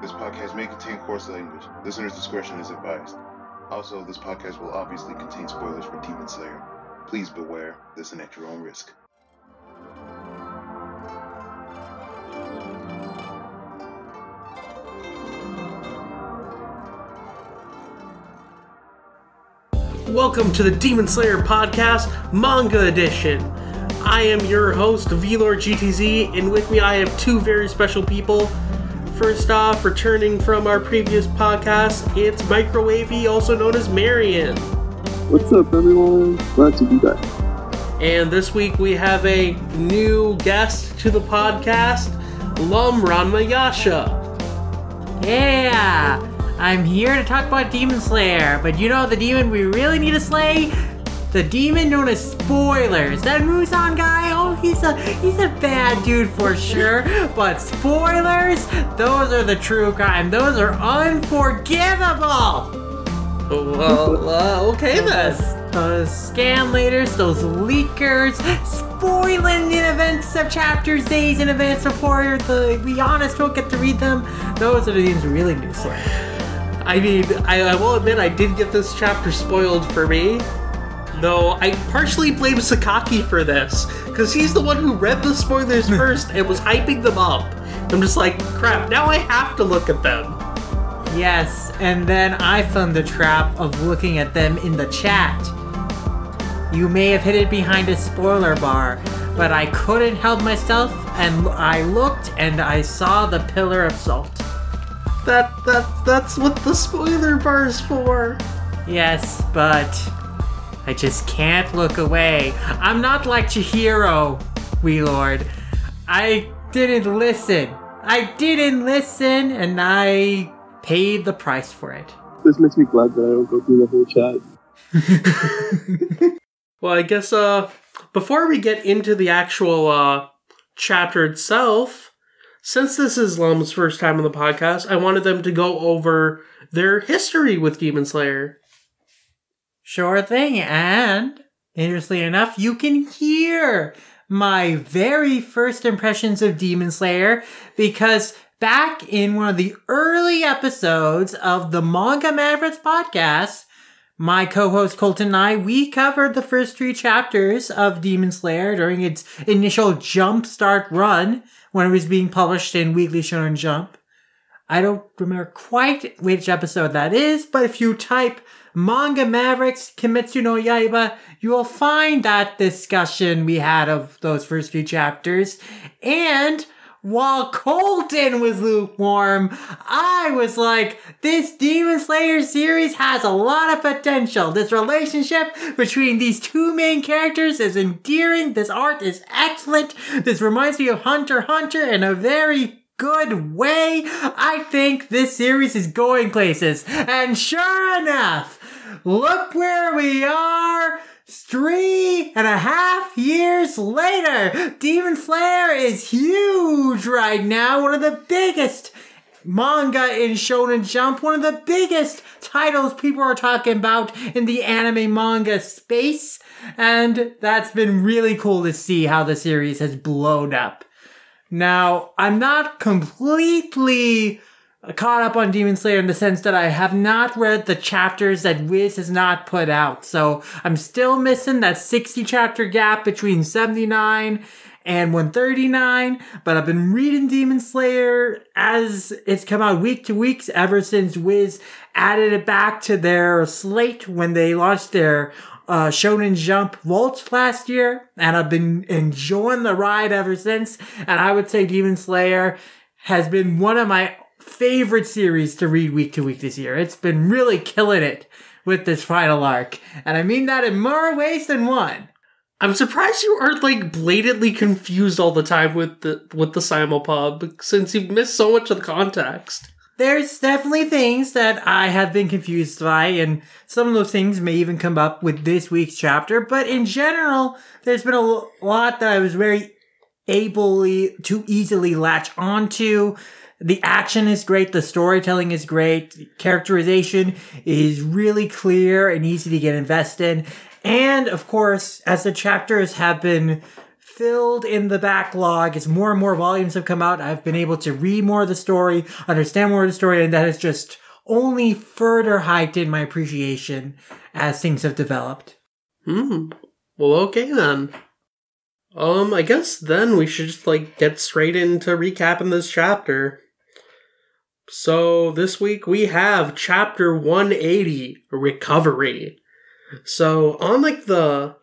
This podcast may contain coarse language. Listener's discretion is advised. Also, this podcast will obviously contain spoilers for Demon Slayer. Please beware, listen at your own risk. Welcome to the Demon Slayer Podcast, Manga Edition. I am your host, VLord GTZ, and with me I have two very special people. First off, returning from our previous podcast, it's Microwavy, also known as Marion. What's up, everyone? Glad to be back. And this week we have a new guest to the podcast, Lum Ranmayasha. Yeah, I'm here to talk about Demon Slayer, but you know the demon we really need to slay? The demon known as spoilers. That Muzan guy, he's a he's a bad dude for sure. But spoilers, those are the true crime. Those are unforgivable. Well, uh, okay then. Those scam leaders, those leakers, spoiling the events of chapters days in advance before the we honest don't get to read them. Those are the things we really need to slay. I mean, I, I will admit I did get this chapter spoiled for me. Though I partially blame Sakaki for this, because he's the one who read the spoilers first and was hyping them up. I'm just like, crap, now I have to look at them. Yes, and then I fell in the trap of looking at them in the chat. You may have hid it behind a spoiler bar, but I couldn't help myself, and I looked and I saw the pillar of salt. That that that's what the spoiler bar is for. Yes, but I just can't look away. I'm not like Chihiro, we Lord. I didn't listen. I didn't listen, and I paid the price for it. This makes me glad that I don't go through the whole chat. Well, I guess uh before we get into the actual uh chapter itself, since this is Lum's first time on the podcast, I wanted them to go over their history with Demon Slayer. Sure thing, and interestingly enough, you can hear my very first impressions of Demon Slayer because back in one of the early episodes of the Manga Mavericks podcast, my co-host Colton and I, we covered the first three chapters of Demon Slayer during its initial jump start run when it was being published in Weekly Shonen Jump. I don't remember quite which episode that is, but if you type Manga Mavericks Kimetsu no Yaiba, you will find that discussion we had of those first few chapters. And while Colton was lukewarm, I was like, this Demon Slayer series has a lot of potential. This relationship between these two main characters is endearing. This art is excellent. This reminds me of Hunter Hunter in a very good way. I think this series is going places. And sure enough, look where we are. Three and a half years later, Demon Slayer is huge right now. One of the biggest manga in Shonen Jump, one of the biggest titles people are talking about in the anime manga space. And that's been really cool to see how the series has blown up. Now, I'm not completely caught up on Demon Slayer in the sense that I have not read the chapters that Viz has not put out. So I'm still missing that 60 chapter gap between 79 and 139, but I've been reading Demon Slayer as it's come out week to week ever since Viz added it back to their slate when they launched their uh, Shonen Jump Vault last year, and I've been enjoying the ride ever since. And I would say Demon Slayer has been one of my favorite series to read week to week this year. It's been really killing it with this final arc, and I mean that in more ways than one. I'm surprised you aren't like blatantly confused all the time with the with the simulpub since you've missed so much of the context. There's definitely things that I have been confused by, and some of those things may even come up with this week's chapter. But in general, there's been a lot that I was very able to easily latch onto. The action is great. The storytelling is great. Characterization is really clear and easy to get invested in. And of course, as the chapters have been filled in the backlog as more and more volumes have come out. I've been able to read more of the story, understand more of the story, and that has just only further heightened my appreciation as things have developed. Hmm. Well, okay then. Um, I guess then we should just like get straight into recapping this chapter. So this week we have chapter 180, Recovery. So on like the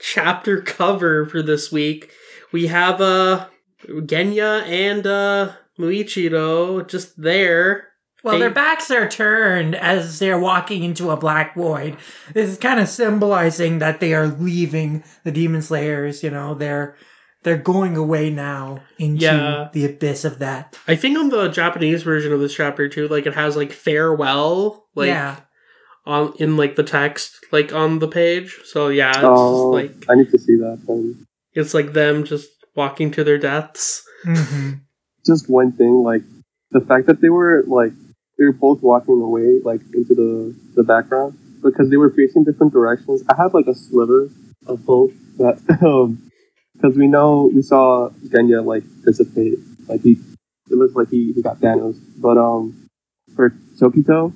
chapter cover for this week, we have uh Genya and uh Muichiro just there. Well, Hey- their backs are turned as they're walking into a black void. This is kind of symbolizing that they are leaving the demon slayers. You know, they're they're going away now into Yeah. the abyss of that. I think on the Japanese version of this chapter too, like it has like farewell, like yeah, on in like the text, like on the page. So yeah, it's Oh, just like I need to see that. Um, it's like them just walking to their deaths. hmm just one thing, like the fact that they were like they were both walking away, like into the the background because they were facing different directions. I had like a sliver of hope that um because we know we saw Genya like dissipate, like he it looks like he, he got Thanos, but um for Tokito,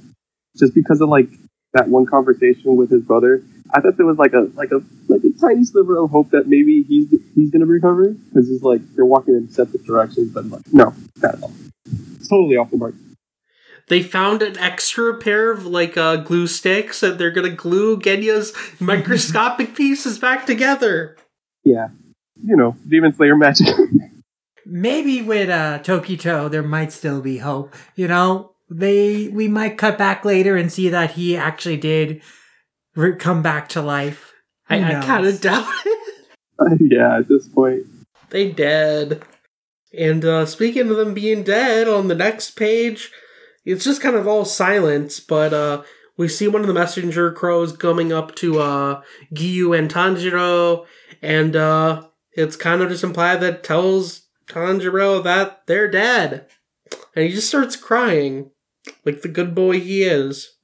just because of like that one conversation with his brother, I thought there was like a like a like a tiny sliver of hope that maybe he's he's gonna recover because he's like they're walking in separate directions, but like no, not at all. Totally off the mark. They found an extra pair of like uh, glue sticks, and they're gonna glue Genya's microscopic pieces back together. Yeah, you know, Demon Slayer magic. maybe with uh, Tokito there might still be hope. You know, they we might cut back later and see that he actually did re- come back to life. Who I, I kind of doubt it. yeah, at this point, They dead. And uh, speaking of them being dead, on the next page, it's just kind of all silence, but uh, we see one of the messenger crows coming up to uh, Giyu and Tanjiro, and uh, it's kind of just implied that tells Tanjiro that they're dead. And he just starts crying, like the good boy he is.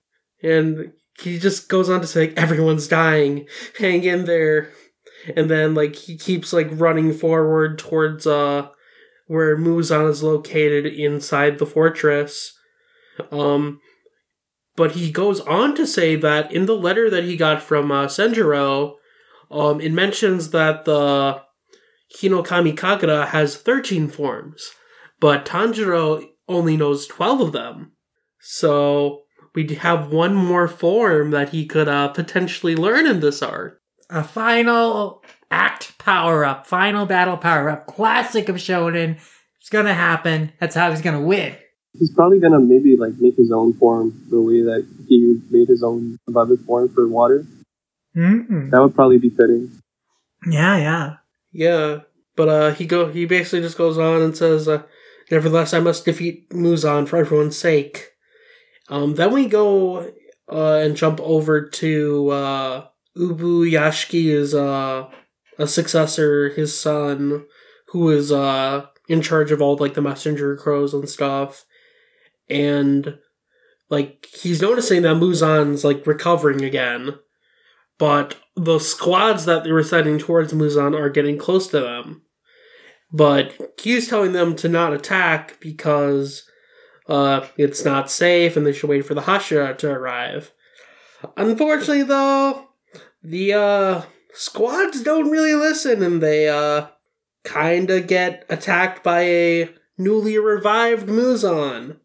And he just goes on to say, everyone's dying, hang in there and then like he keeps like running forward towards uh where Muzan is located inside the fortress. Um but he goes on to say that in the letter that he got from uh, Senjuro, um, it mentions that the Hinokami Kagura has 13 forms, but Tanjiro only knows 12 of them. So we have one more form that he could uh, potentially learn in this arc. a final act power up, final battle power up, classic of Shonen. It's gonna happen. That's how he's gonna win. he's probably gonna maybe like make his own form the way that he made his own above his form for water. Mm-mm. That would probably be fitting. Yeah, yeah. Yeah, but uh, he go he basically just goes on and says, uh, "Nevertheless, I must defeat Muzan for everyone's sake." Um, then we go uh, and jump over to uh, Ubuyashiki's uh, a successor, his son, who is uh, in charge of all like the messenger crows and stuff, and like he's noticing that Muzan's like recovering again but the squads that they were sending towards Muzan are getting close to them. But he's telling them to not attack because uh, it's not safe and they should wait for the Hashira to arrive. Unfortunately, though, the uh, squads don't really listen and they uh, kind of get attacked by a newly revived Muzan.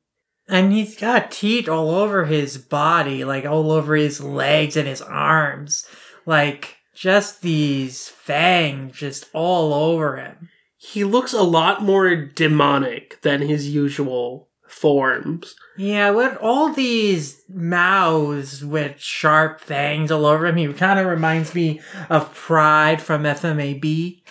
And he's got teeth all over his body, like all over his legs and his arms. Like just these fangs just all over him. He looks a lot more demonic than his usual forms. Yeah, with all these mouths with sharp fangs all over him, he kind of reminds me of Pride from FMAB.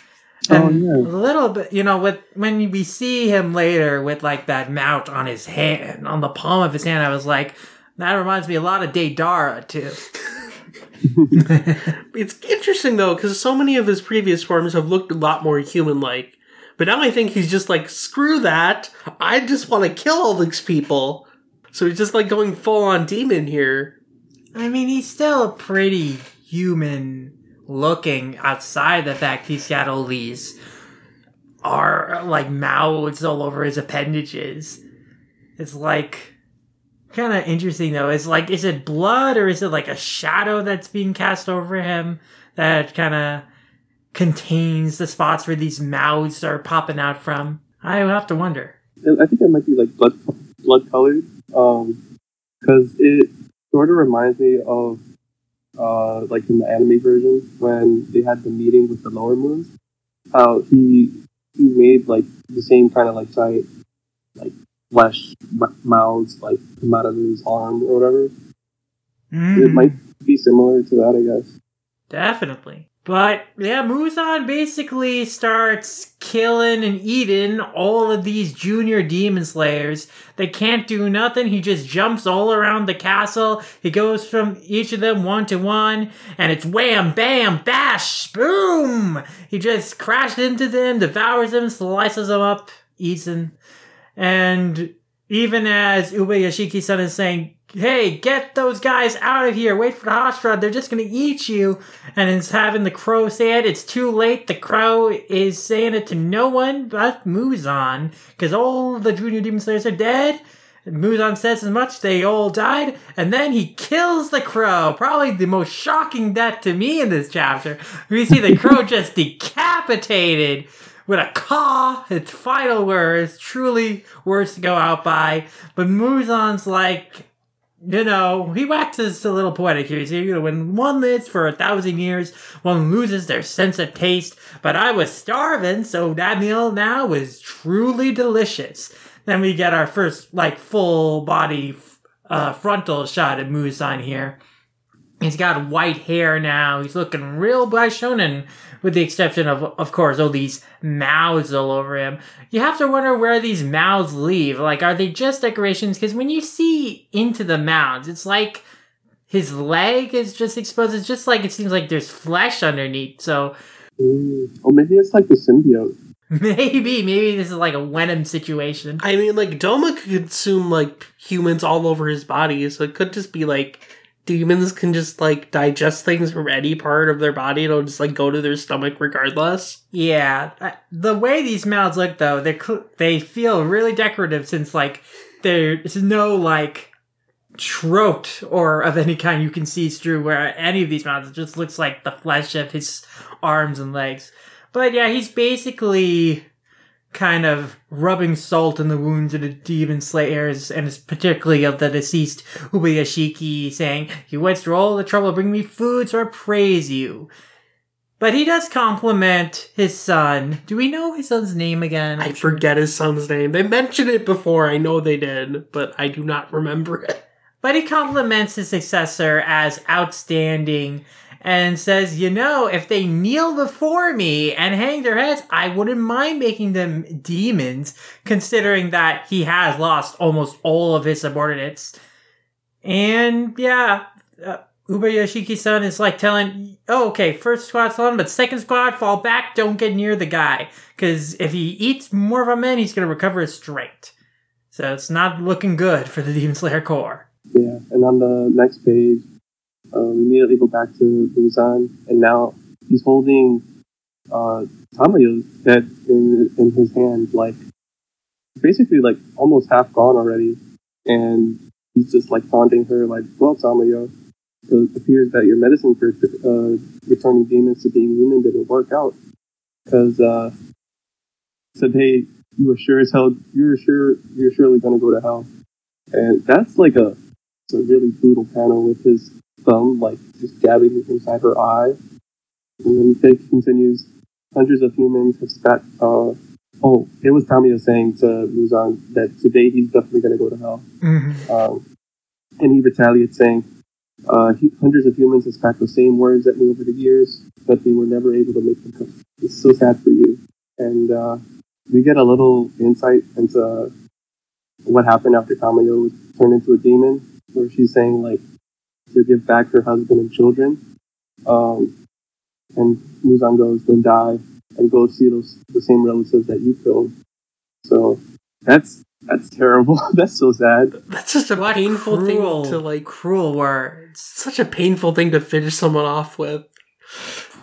Oh, And yeah. a little bit, you know, with when we see him later with like that mount on his hand, on the palm of his hand, I was like, that reminds me a lot of Deidara too. It's interesting though, because so many of his previous forms have looked a lot more human like. But now I think he's just like, screw that. I just want to kill all these people. So he's just like going full on demon here. I mean, he's still pretty human looking outside the fact he's got all these are like mouths all over his appendages. It's like kind of interesting though. is like, is it blood or is it like a shadow that's being cast over him that kind of contains the spots where these mouths are popping out from? I have to wonder. I think it might be like blood blood colored, um, because it sort of reminds me of uh, like in the anime version when they had the meeting with the lower moons. How he he made like the same kind of like giant like flesh m- mouths like come out of his arm or whatever. It Mhm. might be similar to that, I guess. Definitely. But yeah, Muzan basically starts killing and eating all of these junior demon slayers. They can't do nothing. He just jumps all around the castle. He goes from each of them one to one, and it's wham, bam, bash, boom! He just crashes into them, devours them, slices them up, eats them. And even as Ubuyashiki-san is saying, hey, get those guys out of here. Wait for the Hashira. They're just going to eat you. And it's having the crow say it. It's too late. The crow is saying it to no one but Muzan. Because all the junior demon slayers are dead. Muzan says as much. They all died. And then he kills the crow. Probably the most shocking death to me in this chapter. We see the crow just decapitated with a caw. Its final words. Truly words to go out by. But Muzan's like, you know, he waxes a little poetic here. You know, when one lives for a thousand years, one loses their sense of taste. But I was starving, so that meal now was truly delicious. Then we get our first, like, full body uh, frontal shot of Muzan here. He's got white hair now. He's looking real bishonen, with the exception of, of course, all these mouths all over him. You have to wonder where these mouths leave. Like, are they just decorations? Because when you see into the mouths, it's like his leg is just exposed. It's just like it seems like there's flesh underneath. So Mm. Or maybe it's like the symbiote. maybe, maybe this is like a Venom situation. I mean, like Doma could consume like humans all over his body, so it could just be like demons can just like digest things from any part of their body. It'll just like go to their stomach regardless. Yeah, the way these mouths look though, they cl- they feel really decorative since like there's no like throat or of any kind you can see through where any of these mouths it just looks like the flesh of his arms and legs. But yeah, he's basically kind of rubbing salt in the wounds of the demon slayers and is particularly of the deceased Ubuyashiki saying, You went through all the trouble to bring me food, so I praise you. But he does compliment his son. Do we know his son's name again? I forget his son's name. They mentioned it before. I know they did, but I do not remember it. But he compliments his successor as outstanding and says, you know, if they kneel before me and hang their heads, I wouldn't mind making them demons, considering that he has lost almost all of his subordinates. And yeah, uh, Ubuyashiki-san is like telling, oh, okay, first squad's on, but second squad, fall back, don't get near the guy. Because if he eats more of a man, he's going to recover his strength. So it's not looking good for the Demon Slayer Corps. Yeah, and on the next page, um, immediately go back to Muzan, and now he's holding uh, Tamayo's head in, in his hand, like basically like almost half gone already, and he's just like taunting her, like, "Well, Tamayo, it appears that your medicine for uh, returning demons to being human didn't work out, because uh, said, hey, you were sure as hell, you're sure you're surely gonna go to hell." And that's like a, a really brutal panel with his thumb like just jabbing inside her eye. And then it continues. Hundreds of humans have spat. Uh, oh, it was Tamayo saying to Muzan that today he's definitely going to go to hell. Um, and he retaliates saying, uh, he, hundreds of humans have spat the same words at me over the years, but they were never able to make them come. It's so sad for you. And uh, we get a little insight into what happened after Tamayo was turned into a demon, where she's saying like to give back her husband and children. Um, and Muzan goes, then die and go see those the same relatives that you killed. So that's that's terrible. that's so sad. That's just a What painful cruel, thing to like. cruel words. Such a painful thing to finish someone off with.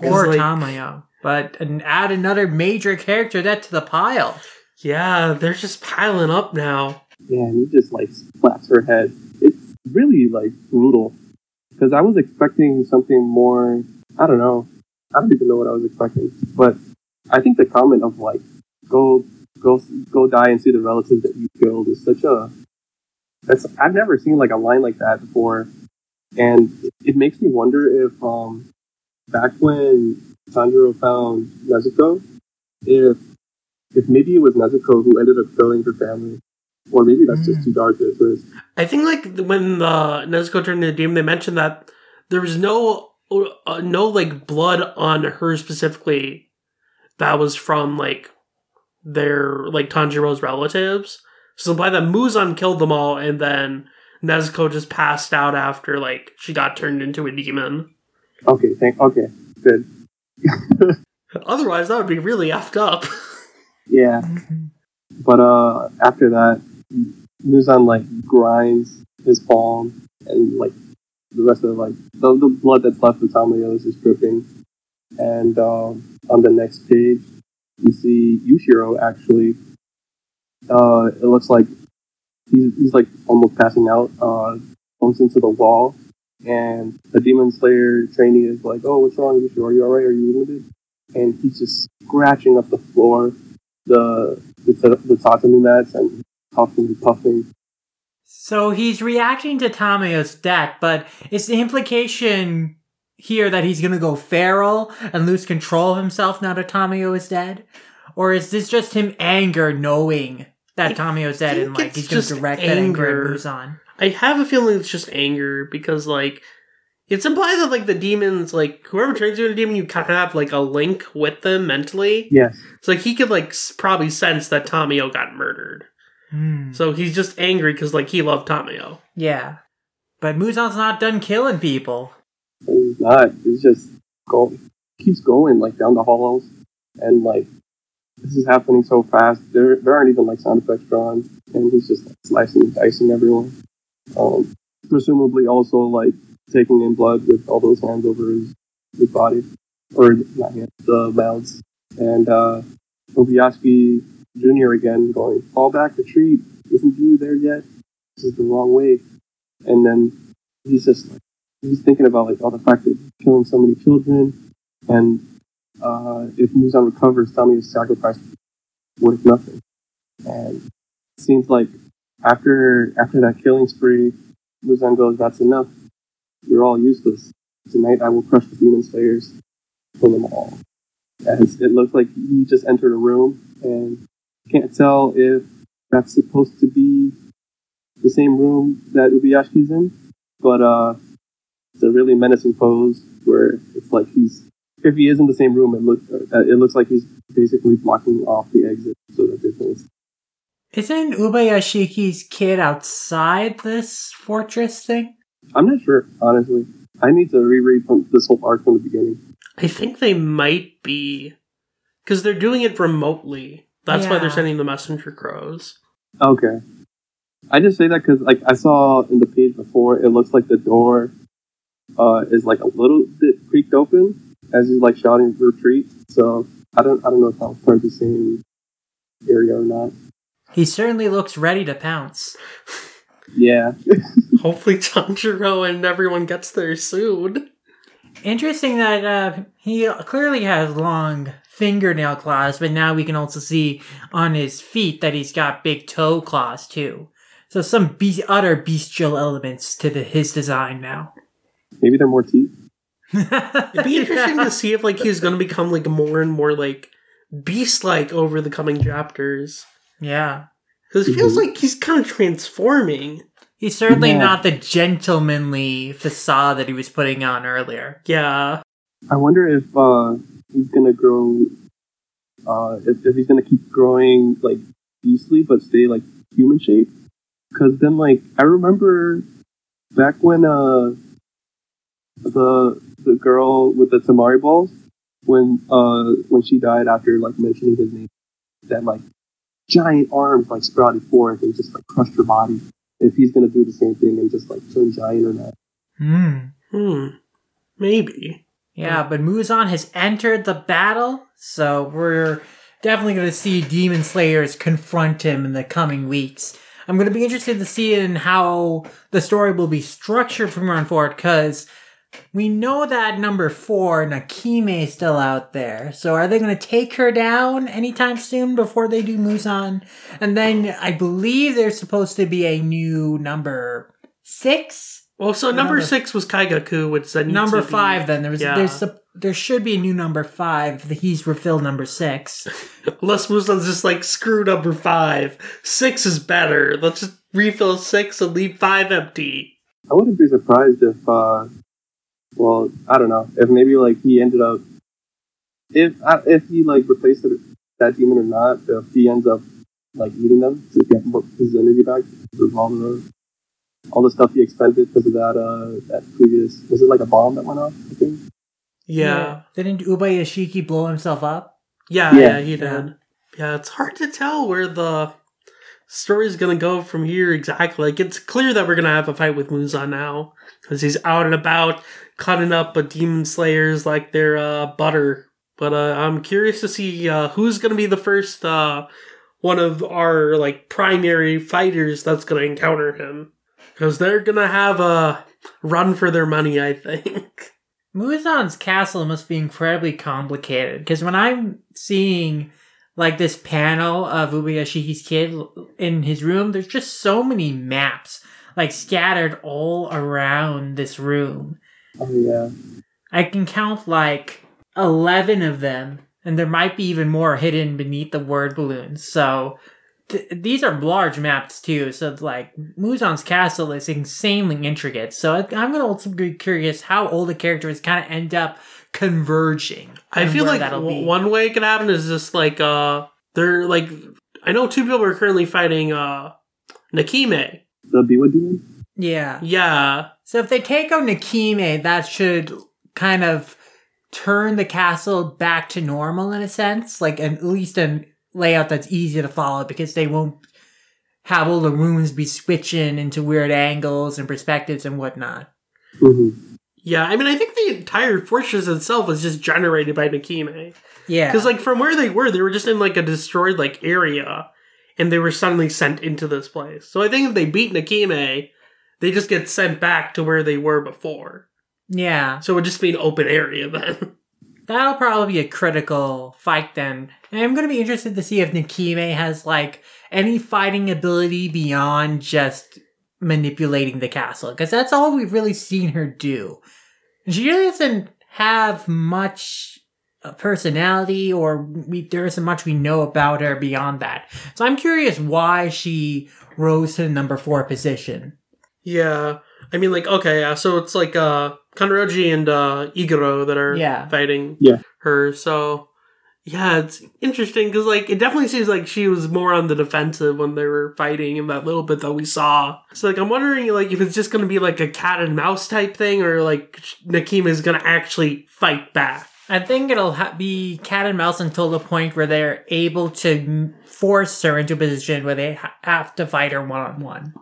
Poor like- Tamayo. but and add another major character that to the pile. Yeah, they're just piling up now. Yeah, and he just like slaps her head. It's really like brutal because I was expecting something more. I don't know. I don't even know what I was expecting, but I think the comment of like go go go die and see the relatives that you killed is such a that's I've never seen like a line like that before, and it makes me wonder if um back when Tanjiro found Nezuko, if if maybe it was Nezuko who ended up killing her family, or maybe that's just too dark twist. I think like when the Nezuko turned into a demon, they mentioned that there was no uh, no like blood on her specifically that was from like their like Tanjiro's relatives. So by that Muzan killed them all, and then Nezuko just passed out after like she got turned into a demon. Okay, thank. Okay, good. Otherwise, that would be really effed up. Yeah, but uh, after that, Muzan like grinds his palm, and like the rest of like the, the blood that's left of Tamayo is dripping. And um, on the next page, you see Yushiro actually. Uh, it looks like he's he's like almost passing out. Uh, bumps into the wall, and the Demon Slayer trainee is like, "Oh, what's wrong, Yushiro? Are you alright? Are you wounded?" And he's just scratching up the floor, the the, the tatami mats, and puffing and puffing. So he's reacting to Tamayo's death, but is the implication here that he's gonna go feral and lose control of himself now that Tamayo is dead? Or is this just him anger knowing that Tamayo's dead and like he's gonna just direct that anger anger. at Muzan? I have a feeling it's just anger because like it's implied that like the demons like whoever turns you into a demon you kind of have like a link with them mentally. Yes. So like he could like s- probably sense that Tamayo got murdered. Hmm. So he's just angry because like he loved Tamayo. Yeah. But Muzan's not done killing people. He's not. He's just go keeps going like down the halls, and like this is happening so fast. There there aren't even like sound effects drawn, and he's just like, slicing and dicing everyone. Um, presumably also like taking in blood with all those hands over his, his body, or not hands, the mouths. And uh, Ubuyashiki Jr. again going fall back, retreat. Isn't you there yet? This is the wrong way. And then he's just he's thinking about like all the fact that killing so many children, and uh, if Muzan recovers, Tommy is sacrificed worth nothing. And it seems like after after that killing spree, Muzan goes, "That's enough. You're all useless. Tonight I will crush the demon slayers, kill them all." As it looks like he just entered a room, and can't tell if that's supposed to be the same room that Ubiyashi's in, but uh, it's a really menacing pose where it's like he's if he is in the same room, it looks uh, it looks like he's basically blocking off the exit so that they can. Isn't Ubuyashiki's kid outside this fortress thing? I'm not sure, honestly. I need to reread from this whole arc from the beginning. I think they might be because they're doing it remotely. That's why they're sending the messenger crows. Okay, I just say that because like I saw in the page before, it looks like the door uh, is like a little bit creaked open as he's like shouting retreat. So I don't I don't know if that was part of the same area or not. He certainly looks ready to pounce. Yeah, Hopefully, Tanjiro and everyone gets there soon. Interesting that uh, he clearly has long fingernail claws, but now we can also see on his feet that he's got big toe claws too. So some be- other bestial elements to the, his design now. maybe they're more teeth. It'd be interesting to see if like he's going to become like more and more like beast-like over the coming chapters. Yeah. Because it feels Mhm. like he's kind of transforming. He's certainly Yeah. not the gentlemanly facade that he was putting on earlier. Yeah. I wonder if uh, he's gonna grow. Uh, if, if he's gonna keep growing like beastly but stay like human shape. Because then, like, I remember back when uh, the the girl with the temari balls, when uh when she died after like mentioning his name, that like giant arms like sprouted forth and just like crushed her body. If he's gonna do the same thing and just like turn giant or not. Hmm. Hmm. Maybe. Yeah, but Muzan has entered the battle, so we're definitely going to see Demon Slayers confront him in the coming weeks. I'm going to be interested to see in how the story will be structured from on forward, because we know that number four, Nakime, is still out there. So are they going to take her down anytime soon before they do Muzan? And then I believe there's supposed to be a new number six Well, so number, Number- six was Kaigaku, which said number five then there was Yeah. there's a, there should be a new number five the he's refilled number six Les Muzan's just like screw number five. Six is better. Let's just refill six and leave five empty. I wouldn't be surprised if, uh, well, I don't know, if maybe like he ended up, if uh, if he like replaced it, that demon or not, if he ends up like eating them to get more- his energy back with all the all the stuff he expended because of that uh that previous was it like a bomb that went off? I think. Yeah. didn't Ubuyashiki blow himself up Yeah, yeah, Yeah. he did. Yeah. Yeah. it's hard to tell where the story's gonna go from here exactly. Like, it's clear that we're gonna have a fight with Muzan now because he's out and about cutting up a demon slayers like they're uh, butter. But uh, I'm curious to see uh, who's gonna be the first uh, one of our like primary fighters that's gonna encounter him because they're gonna have a run for their money. I think. Muzan's castle must be incredibly complicated because when I'm seeing like this panel of Ubuyashiki's kid in his room, there's just so many maps like scattered all around this room. Oh yeah. I can count like 11 of them, and there might be even more hidden beneath the word balloons. So th- these are large maps too. So like Muzan's castle is insanely intricate. So I- I'm gonna also be curious how all the characters kind of end up converging. I feel like w- one way it could happen is just like uh they're like I know two people are currently fighting uh Nakime. The Biwa demon. Yeah. Yeah. So if they take out Nakime, that should kind of turn the castle back to normal in a sense, like at least a layout that's easy to follow because they won't have all the rooms be switching into weird angles and perspectives and whatnot. Mm-hmm. Yeah, I mean I think the entire fortress itself was just generated by Nakime. Yeah. Cuz like from where they were, they were just in like a destroyed like area and they were suddenly sent into this place. So I think if they beat Nakime, they just get sent back to where they were before. yeah. So it would just be an open area then. That'll probably be a critical fight then. And I'm going to be interested to see if Nakime has like any fighting ability beyond just manipulating the castle because that's all we've really seen her do. And she really doesn't have much uh, personality or we, there isn't much we know about her beyond that. So I'm curious why she rose to the number four position. Yeah. I mean, like, okay, yeah, so it's like uh Kanroji and uh Iguro that are Yeah. fighting Yeah. her, so yeah, it's interesting because like it definitely seems like she was more on the defensive when they were fighting in that little bit that we saw. So like I'm wondering like if it's just gonna be like a cat and mouse type thing or like Nakime is gonna actually fight back. I think it'll ha- be cat and mouse until the point where they're able to force her into a position where they ha- have to fight her one on one,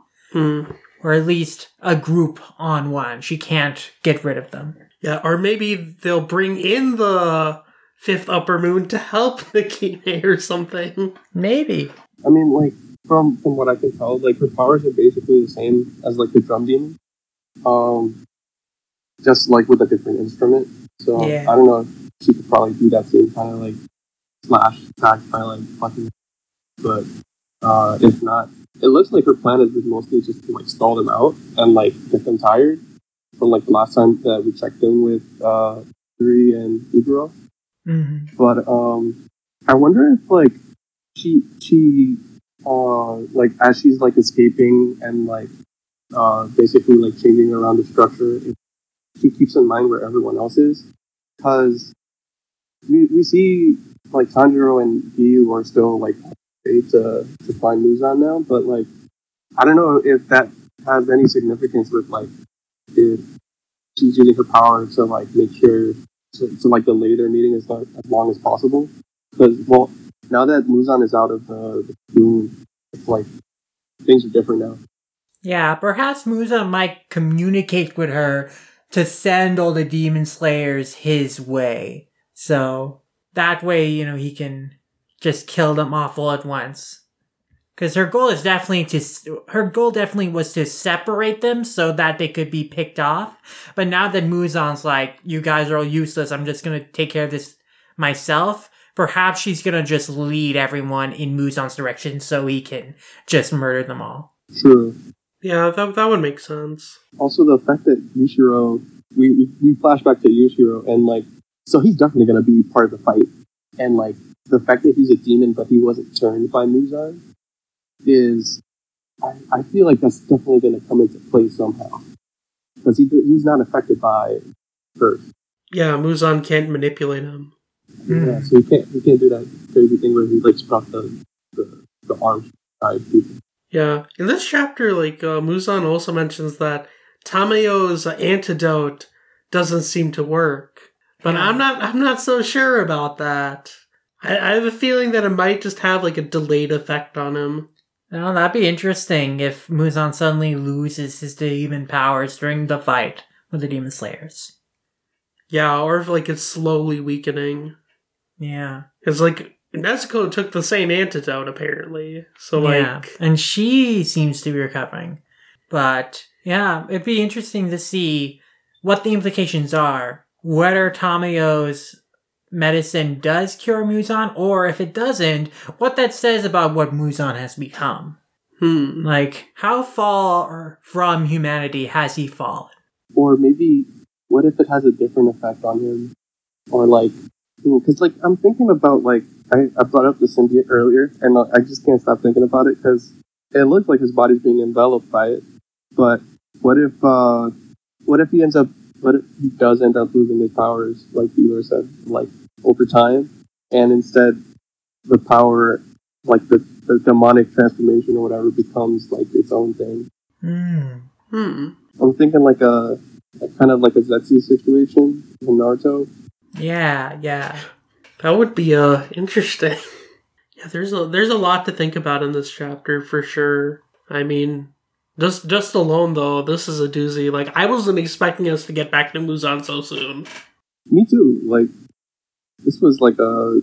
or at least a group on one. She can't get rid of them. Yeah, or maybe they'll bring in the fifth upper moon to help Nakime or something. Maybe. I mean, like from from what I can tell, like her powers are basically the same as like the drum demon, um, just like with a different instrument. So Yeah. I don't know. if She could probably do that same kind of like slash attack by like fucking, but uh, if not, it looks like her plan is mostly just to like stall them out and like get them tired. From like the last time that we checked in with uh, Three and Iguro. Hmm But um, I wonder if like she she uh like as she's like escaping and like uh basically like changing around the structure, she keeps in mind where everyone else is, because we we see like Tanjiro and Giyu are still like to to find Muzan now, but like I don't know if that has any significance with like if she's using her power to like make sure to, to like delay their meeting as, long- as long as possible. Because well, now that Muzan is out of the, the room, it's like things are different now. Yeah, perhaps Musa might communicate with her to send all the demon slayers his way. So that way, you know, he can just kill them off all at once. Because her goal is definitely to, her goal definitely was to separate them so that they could be picked off. But now that Muzan's like, you guys are all useless, I'm just gonna take care of this myself. Perhaps she's gonna just lead everyone in Muzan's direction so he can just murder them all. True. Yeah, that that would make sense. Also, the fact that Yushiro, we, we, we flash back to Yushiro, and like, so he's definitely going to be part of the fight. And like, the fact that he's a demon, but he wasn't turned by Muzan, is, I, I feel like that's definitely going to come into play somehow. Because he, he's not affected by her. Yeah, Muzan can't manipulate him. Yeah, so he can't, he can't do that crazy thing where he like struck the, the, the arms side people. Yeah, in this chapter, like uh, Muzan also mentions that Tamayo's antidote doesn't seem to work, but Yeah. I'm not. I'm not so sure about that. I, I have a feeling that it might just have like a delayed effect on him. Well, that'd be interesting if Muzan suddenly loses his demon powers during the fight with the demon slayers. Yeah, or if like it's slowly weakening. Yeah. Because like Nezuko took the same antidote apparently, so like yeah. And she seems to be recovering. But yeah, it'd be interesting to see what the implications are. Whether Tamayo's medicine does cure Muzan, or if it doesn't, what that says about what Muzan has become. hmm. Like, how far from humanity has he fallen? Or maybe, what if it has a different effect on him? Or like, because like I'm thinking about like I, I brought up the symbiote earlier, and I just can't stop thinking about it because it looks like his body's being enveloped by it. But what if, uh, what if he ends up, what if he does end up losing his powers, like Healer said, like over time, and instead the power, like the, the demonic transformation or whatever, becomes like its own thing. Hmm. Hmm. I'm thinking like a, a kind of like a Zetsu situation in Naruto. Yeah, yeah. That would be uh interesting. yeah, there's a there's a lot to think about in this chapter for sure. I mean, just just alone though, this is a doozy. Like I wasn't expecting us to get back to Muzan so soon. Me too. Like this was like a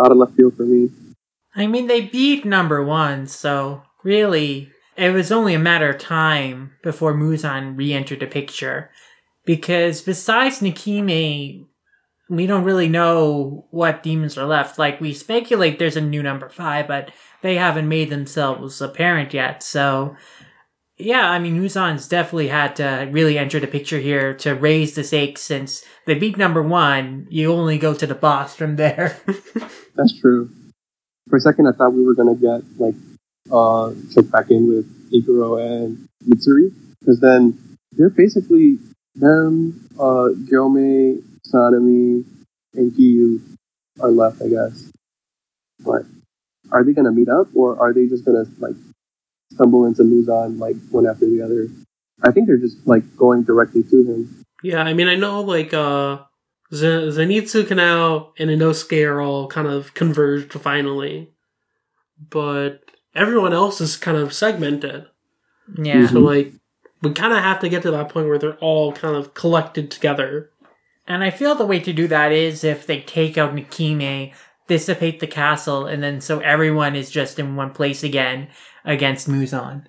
out of left field for me. I mean, they beat number one, so really, it was only a matter of time before Muzan re entered the picture. Because besides Nakime, we don't really know what demons are left. Like, we speculate there's a new number five, but they haven't made themselves apparent yet, so. Yeah, I mean, Muzan's definitely had to really enter the picture here to raise the stakes since they beat number one. You only go to the boss from there. That's true. For a second, I thought we were gonna get like uh back in with Iguro and Mitsuri because then they're basically them, uh, Gyomei, Sanemi, and Giyu are left, I guess. But are they gonna meet up or are they just gonna like stumble into Muzan like one after the other? I think they're just like going directly to him. Yeah, I mean I know like uh Z- Zenitsu Kanao and Inosuke are all kind of converged finally. But everyone else is kind of segmented. yeah. So like we kind of have to get to that point where they're all kind of collected together. And I feel the way to do that is if they take out Nakime, dissipate the castle, and then so everyone is just in one place again against Muzan.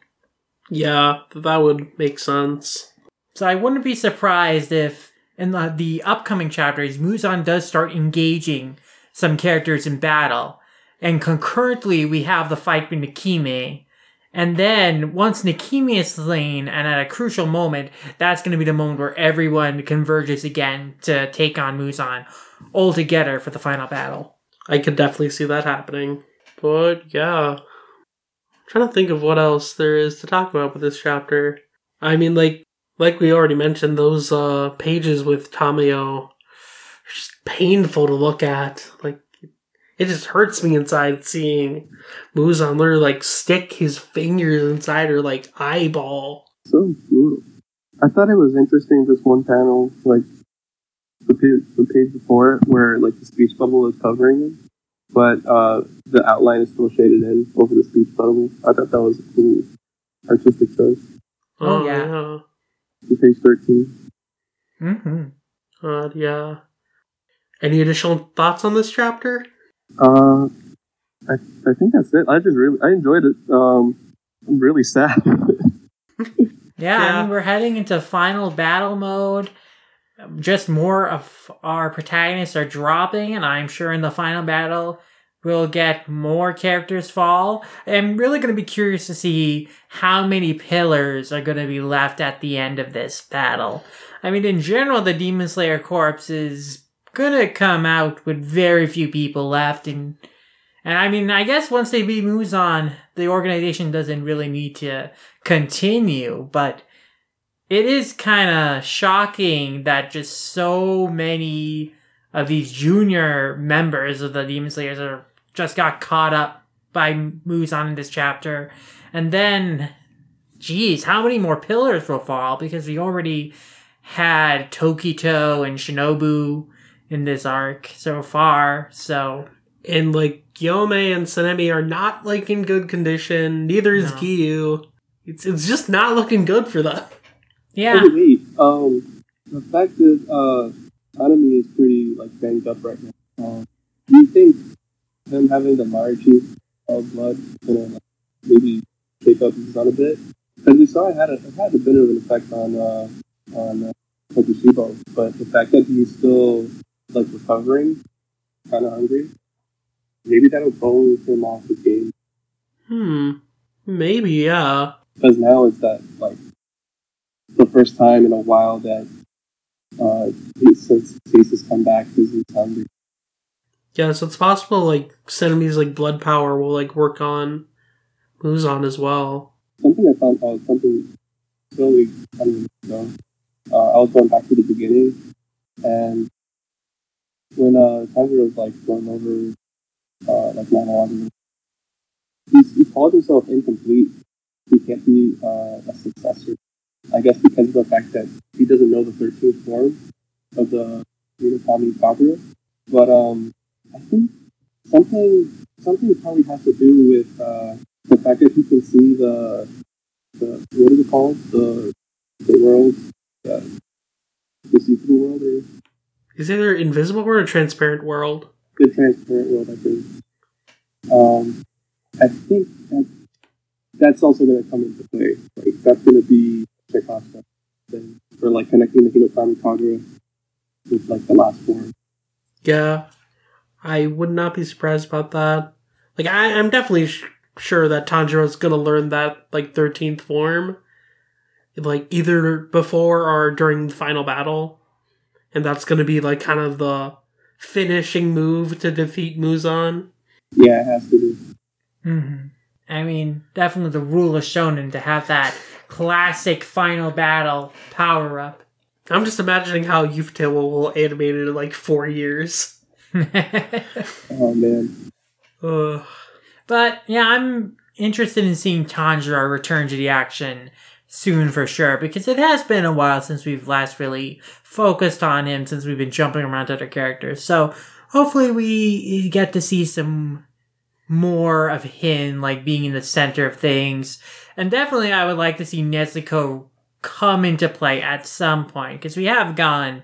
Yeah, that would make sense. So I wouldn't be surprised if in the, the upcoming chapters, Muzan does start engaging some characters in battle. And concurrently, we have the fight with Nakime. And then, once Nakime is slain, and at a crucial moment, that's going to be the moment where everyone converges again to take on Muzan all together for the final battle. I could definitely see that happening. But yeah. Trying to think of what else there is to talk about with this chapter. I mean like like we already mentioned, those uh pages with Tamayo are just painful to look at. Like it just hurts me inside seeing Muzan literally like stick his fingers inside her like eyeball. So brutal. I thought it was interesting this one panel, like the page, the page before it, where like the speech bubble is covering him, but uh, the outline is still shaded in over the speech bubble. I thought that was a cool artistic choice. Oh, yeah. To page thirteen. Mm-hmm. Uh, yeah. Any additional thoughts on this chapter? Uh, I I think that's it. I just really I enjoyed it. Um, I'm really sad. Yeah, I mean, we're heading into final battle mode. Just more of our protagonists are dropping, and I'm sure in the final battle we'll get more characters fall. I'm really going to be curious to see how many pillars are going to be left at the end of this battle. I mean, in general, the Demon Slayer Corps is going to come out with very few people left, and and I mean, I guess once they beat Muzan, the organization doesn't really need to continue, but it is kind of shocking that just so many of these junior members of the Demon Slayers are just got caught up by Muzan in this chapter. And then, geez, how many more pillars will fall? Because we already had Tokito and Shinobu in this arc so far, so And like Gyomei and Sanemi are not like in good condition. Neither is No. Giyu. It's it's just not looking good for them. Yeah. Um, the fact that uh, Sanemi is pretty like banged up right now. Um, do you think them having the marechi of blood gonna like, maybe shake up Zan a bit? Because we saw it had a it had a bit of an effect on uh, on uh, Kokushibo, but the fact that he's still like recovering, kind of hungry, maybe that'll throw him off the game. Hmm. Maybe, yeah. because now it's that like the first time in a while that uh he- since come back he's he's hungry. Yeah, so it's possible like Sanemi's like blood power will like work on Muzan as well. Something I found out something really funny ago. Uh, I was going back to the beginning and when uh Tiger was like going over uh like monologuing he, he called himself incomplete. He can't be uh, a successor. I guess because of the fact that he doesn't know the 13th form of the Hinokami Kagura. But um, I think something something probably has to do with uh, the fact that he can see the the what is it called the the world the, the see through world or Is either invisible world or transparent world? the transparent world. I think. Um, I think that that's also going to come into play. Like that's going to be Chekhov's thing for like connecting the Hinokami Kagura with like the last form. Yeah, I would not be surprised about that. Like, I, I'm definitely sh- sure that Tanjiro's gonna learn that like thirteenth form, like either before or during the final battle, and that's gonna be like kind of the finishing move to defeat Muzan. Yeah, it has to be. hmm I mean, definitely the rule of shonen to have that classic final battle power up. I'm just imagining how Ufotable will animate it in like four years. Oh man, Ugh. but yeah, I'm interested in seeing Tanjiro return to the action soon for sure because it has been a while since we've last really focused on him since we've been jumping around to other characters. So hopefully we get to see some more of him like being in the center of things. And definitely I would like to see Nezuko come into play at some point because we have gone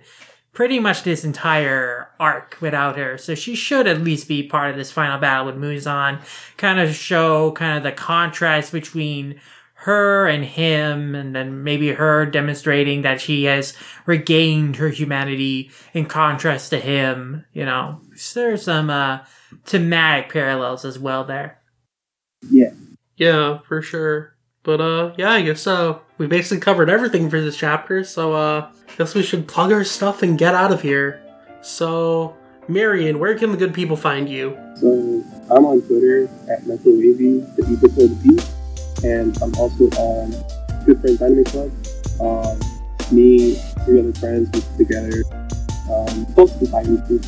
pretty much this entire arc without her. So she should at least be part of this final battle with Muzan. Kind of show kind of the contrast between her and him, and then maybe her demonstrating that she has regained her humanity in contrast to him. You know, so there's some uh, thematic parallels as well there. yeah, Yeah, for sure. But uh yeah, I guess so. We basically covered everything for this chapter, so uh guess we should plug our stuff and get out of here. So Marion, where can the good people find you? so I'm on Twitter at Metro the E before the beat, and I'm also on Good Friends Anime Club. Um, me, three other friends, we get together, um, post some time YouTube.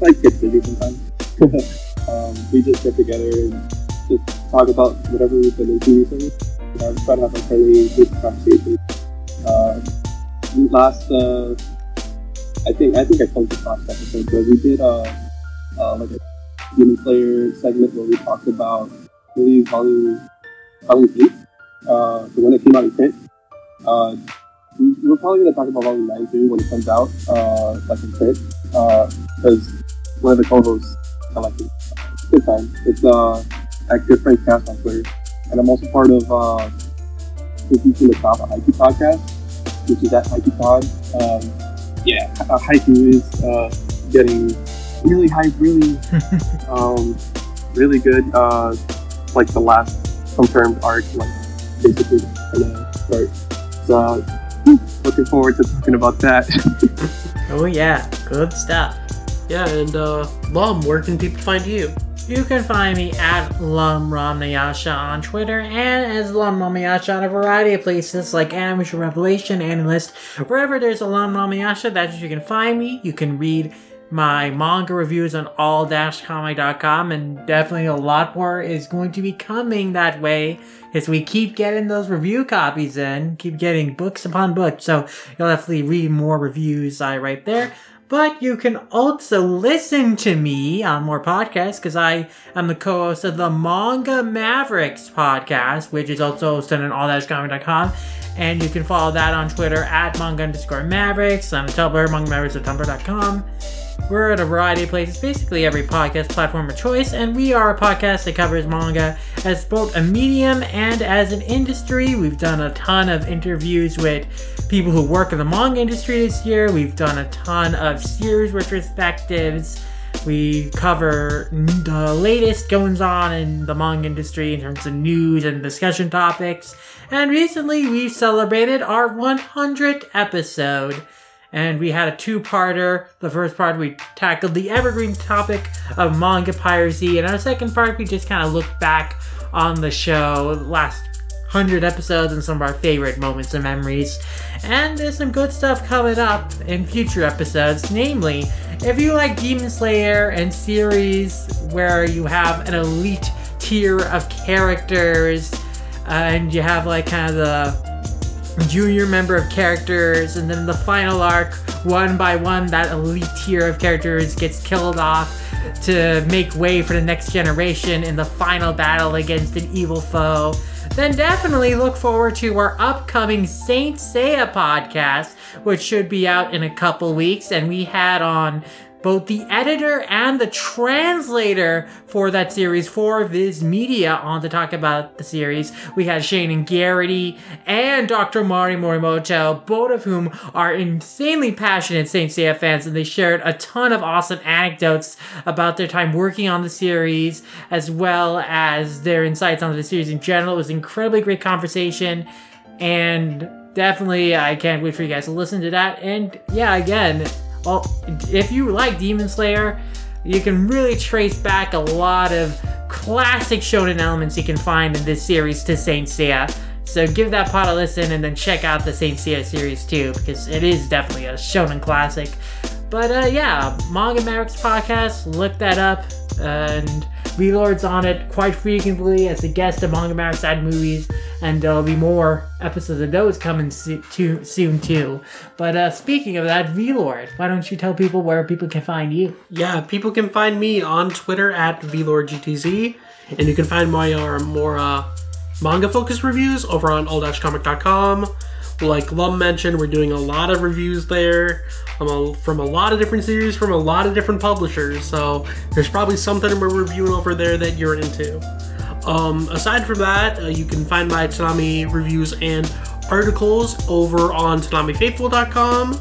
Like get busy sometimes. um, we just get together and just talk about whatever we've been into recently. Uh, to a friendly, good. Uh, last, uh, I think I think I told this last episode, but we did uh, uh, like a human player segment where we talked about really volume volume eight, uh, the one that came out in print. Uh, we, we're probably gonna talk about volume nine too when it comes out, uh, like in print, because one of the co-hosts, I like it. It's a good time. It's uh, at Good Friend Cast on Twitter, and I'm also part of uh, the Top, a Haikyu podcast, which is at Haikyu Pod. Um, yeah, uh, Haikyu is uh, getting really hype, really, um, really good. Uh, like the last confirmed arc, like basically gonna start. So, uh, looking forward to talking about that. Oh yeah, good stuff. Yeah, and uh, Lum, where can people find you? You can find me at Lum Ramnayasha on Twitter and as Lum Ramnayasha on a variety of places like Amateur Revelation, AniList. Wherever there's a Lum Ramnayasha, that's where you can find me. You can read my manga reviews on all-comic.com and definitely a lot more is going to be coming that way as we keep getting those review copies in, keep getting books upon books. So you'll definitely read more reviews I write there. But you can also listen to me on more podcasts because I am the co-host of the Manga Mavericks podcast, which is also hosted on all-comic.com. And you can follow that on Twitter at manga underscore mavericks, on Tumblr, manga mavericks at tumblr.com. We're at a variety of places, basically every podcast platform of choice, and we are a podcast that covers manga as both a medium and as an industry. We've done a ton of interviews with people who work in the manga industry this year. We've done a ton of series retrospectives. We cover the latest goings on in the manga industry in terms of news and discussion topics. And recently we celebrated our 100th episode. And we had a two parter. The first part we tackled the evergreen topic of manga piracy. And our second part we just kind of looked back on the show, last 100 episodes, and some of our favorite moments and memories. And there's some good stuff coming up in future episodes. Namely, if you like Demon Slayer and series where you have an elite tier of characters, uh, and you have like kind of the junior member of characters, and then the final arc, one by one, that elite tier of characters gets killed off to make way for the next generation in the final battle against an evil foe. Then definitely look forward to our upcoming Saint Seiya podcast, which should be out in a couple weeks. And we had on both the editor and the translator for that series for Viz Media on to talk about the series. We had Shaenon Garrity and Dr. Mari Morimoto, both of whom are insanely passionate Saint Seiya fans, and they shared a ton of awesome anecdotes about their time working on the series, as well as their insights on the series in general. It was an incredibly great conversation, and definitely I can't wait for you guys to listen to that. And yeah, again, well, if you like Demon Slayer, you can really trace back a lot of classic shonen elements you can find in this series to Saint Seiya. So give that pod a listen and then check out the Saint Seiya series too, because it is definitely a shonen classic. But uh, yeah, Manga Mavericks podcast, look that up. And Velord's on it quite frequently as a guest of Manga Mavericks Side Movies, and there'll be more episodes of those coming so- to, soon too. But uh, speaking of that, Velord, why don't you tell people where people can find you? Yeah, people can find me on Twitter at VLordGTZ, and you can find my uh, more uh, manga focused reviews over on all-comic.com. Like Lum mentioned, we're doing a lot of reviews there from a, from a lot of different series from a lot of different publishers. So there's probably something we're reviewing over there that you're into. Um, aside from that, uh, you can find my Tanami reviews and articles over on TanamiFaithful.com.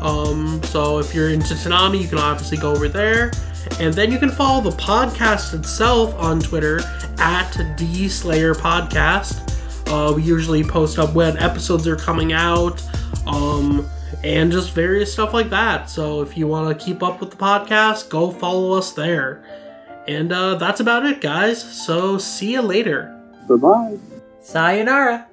Um, so if you're into Tanami, you can obviously go over there. And then you can follow the podcast itself on Twitter at D Slayer Podcast. Uh, we usually post up when episodes are coming out, um, and just various stuff like that. So if you want to keep up with the podcast, go follow us there. And uh, that's about it, guys. So see you later. Bye bye. Sayonara!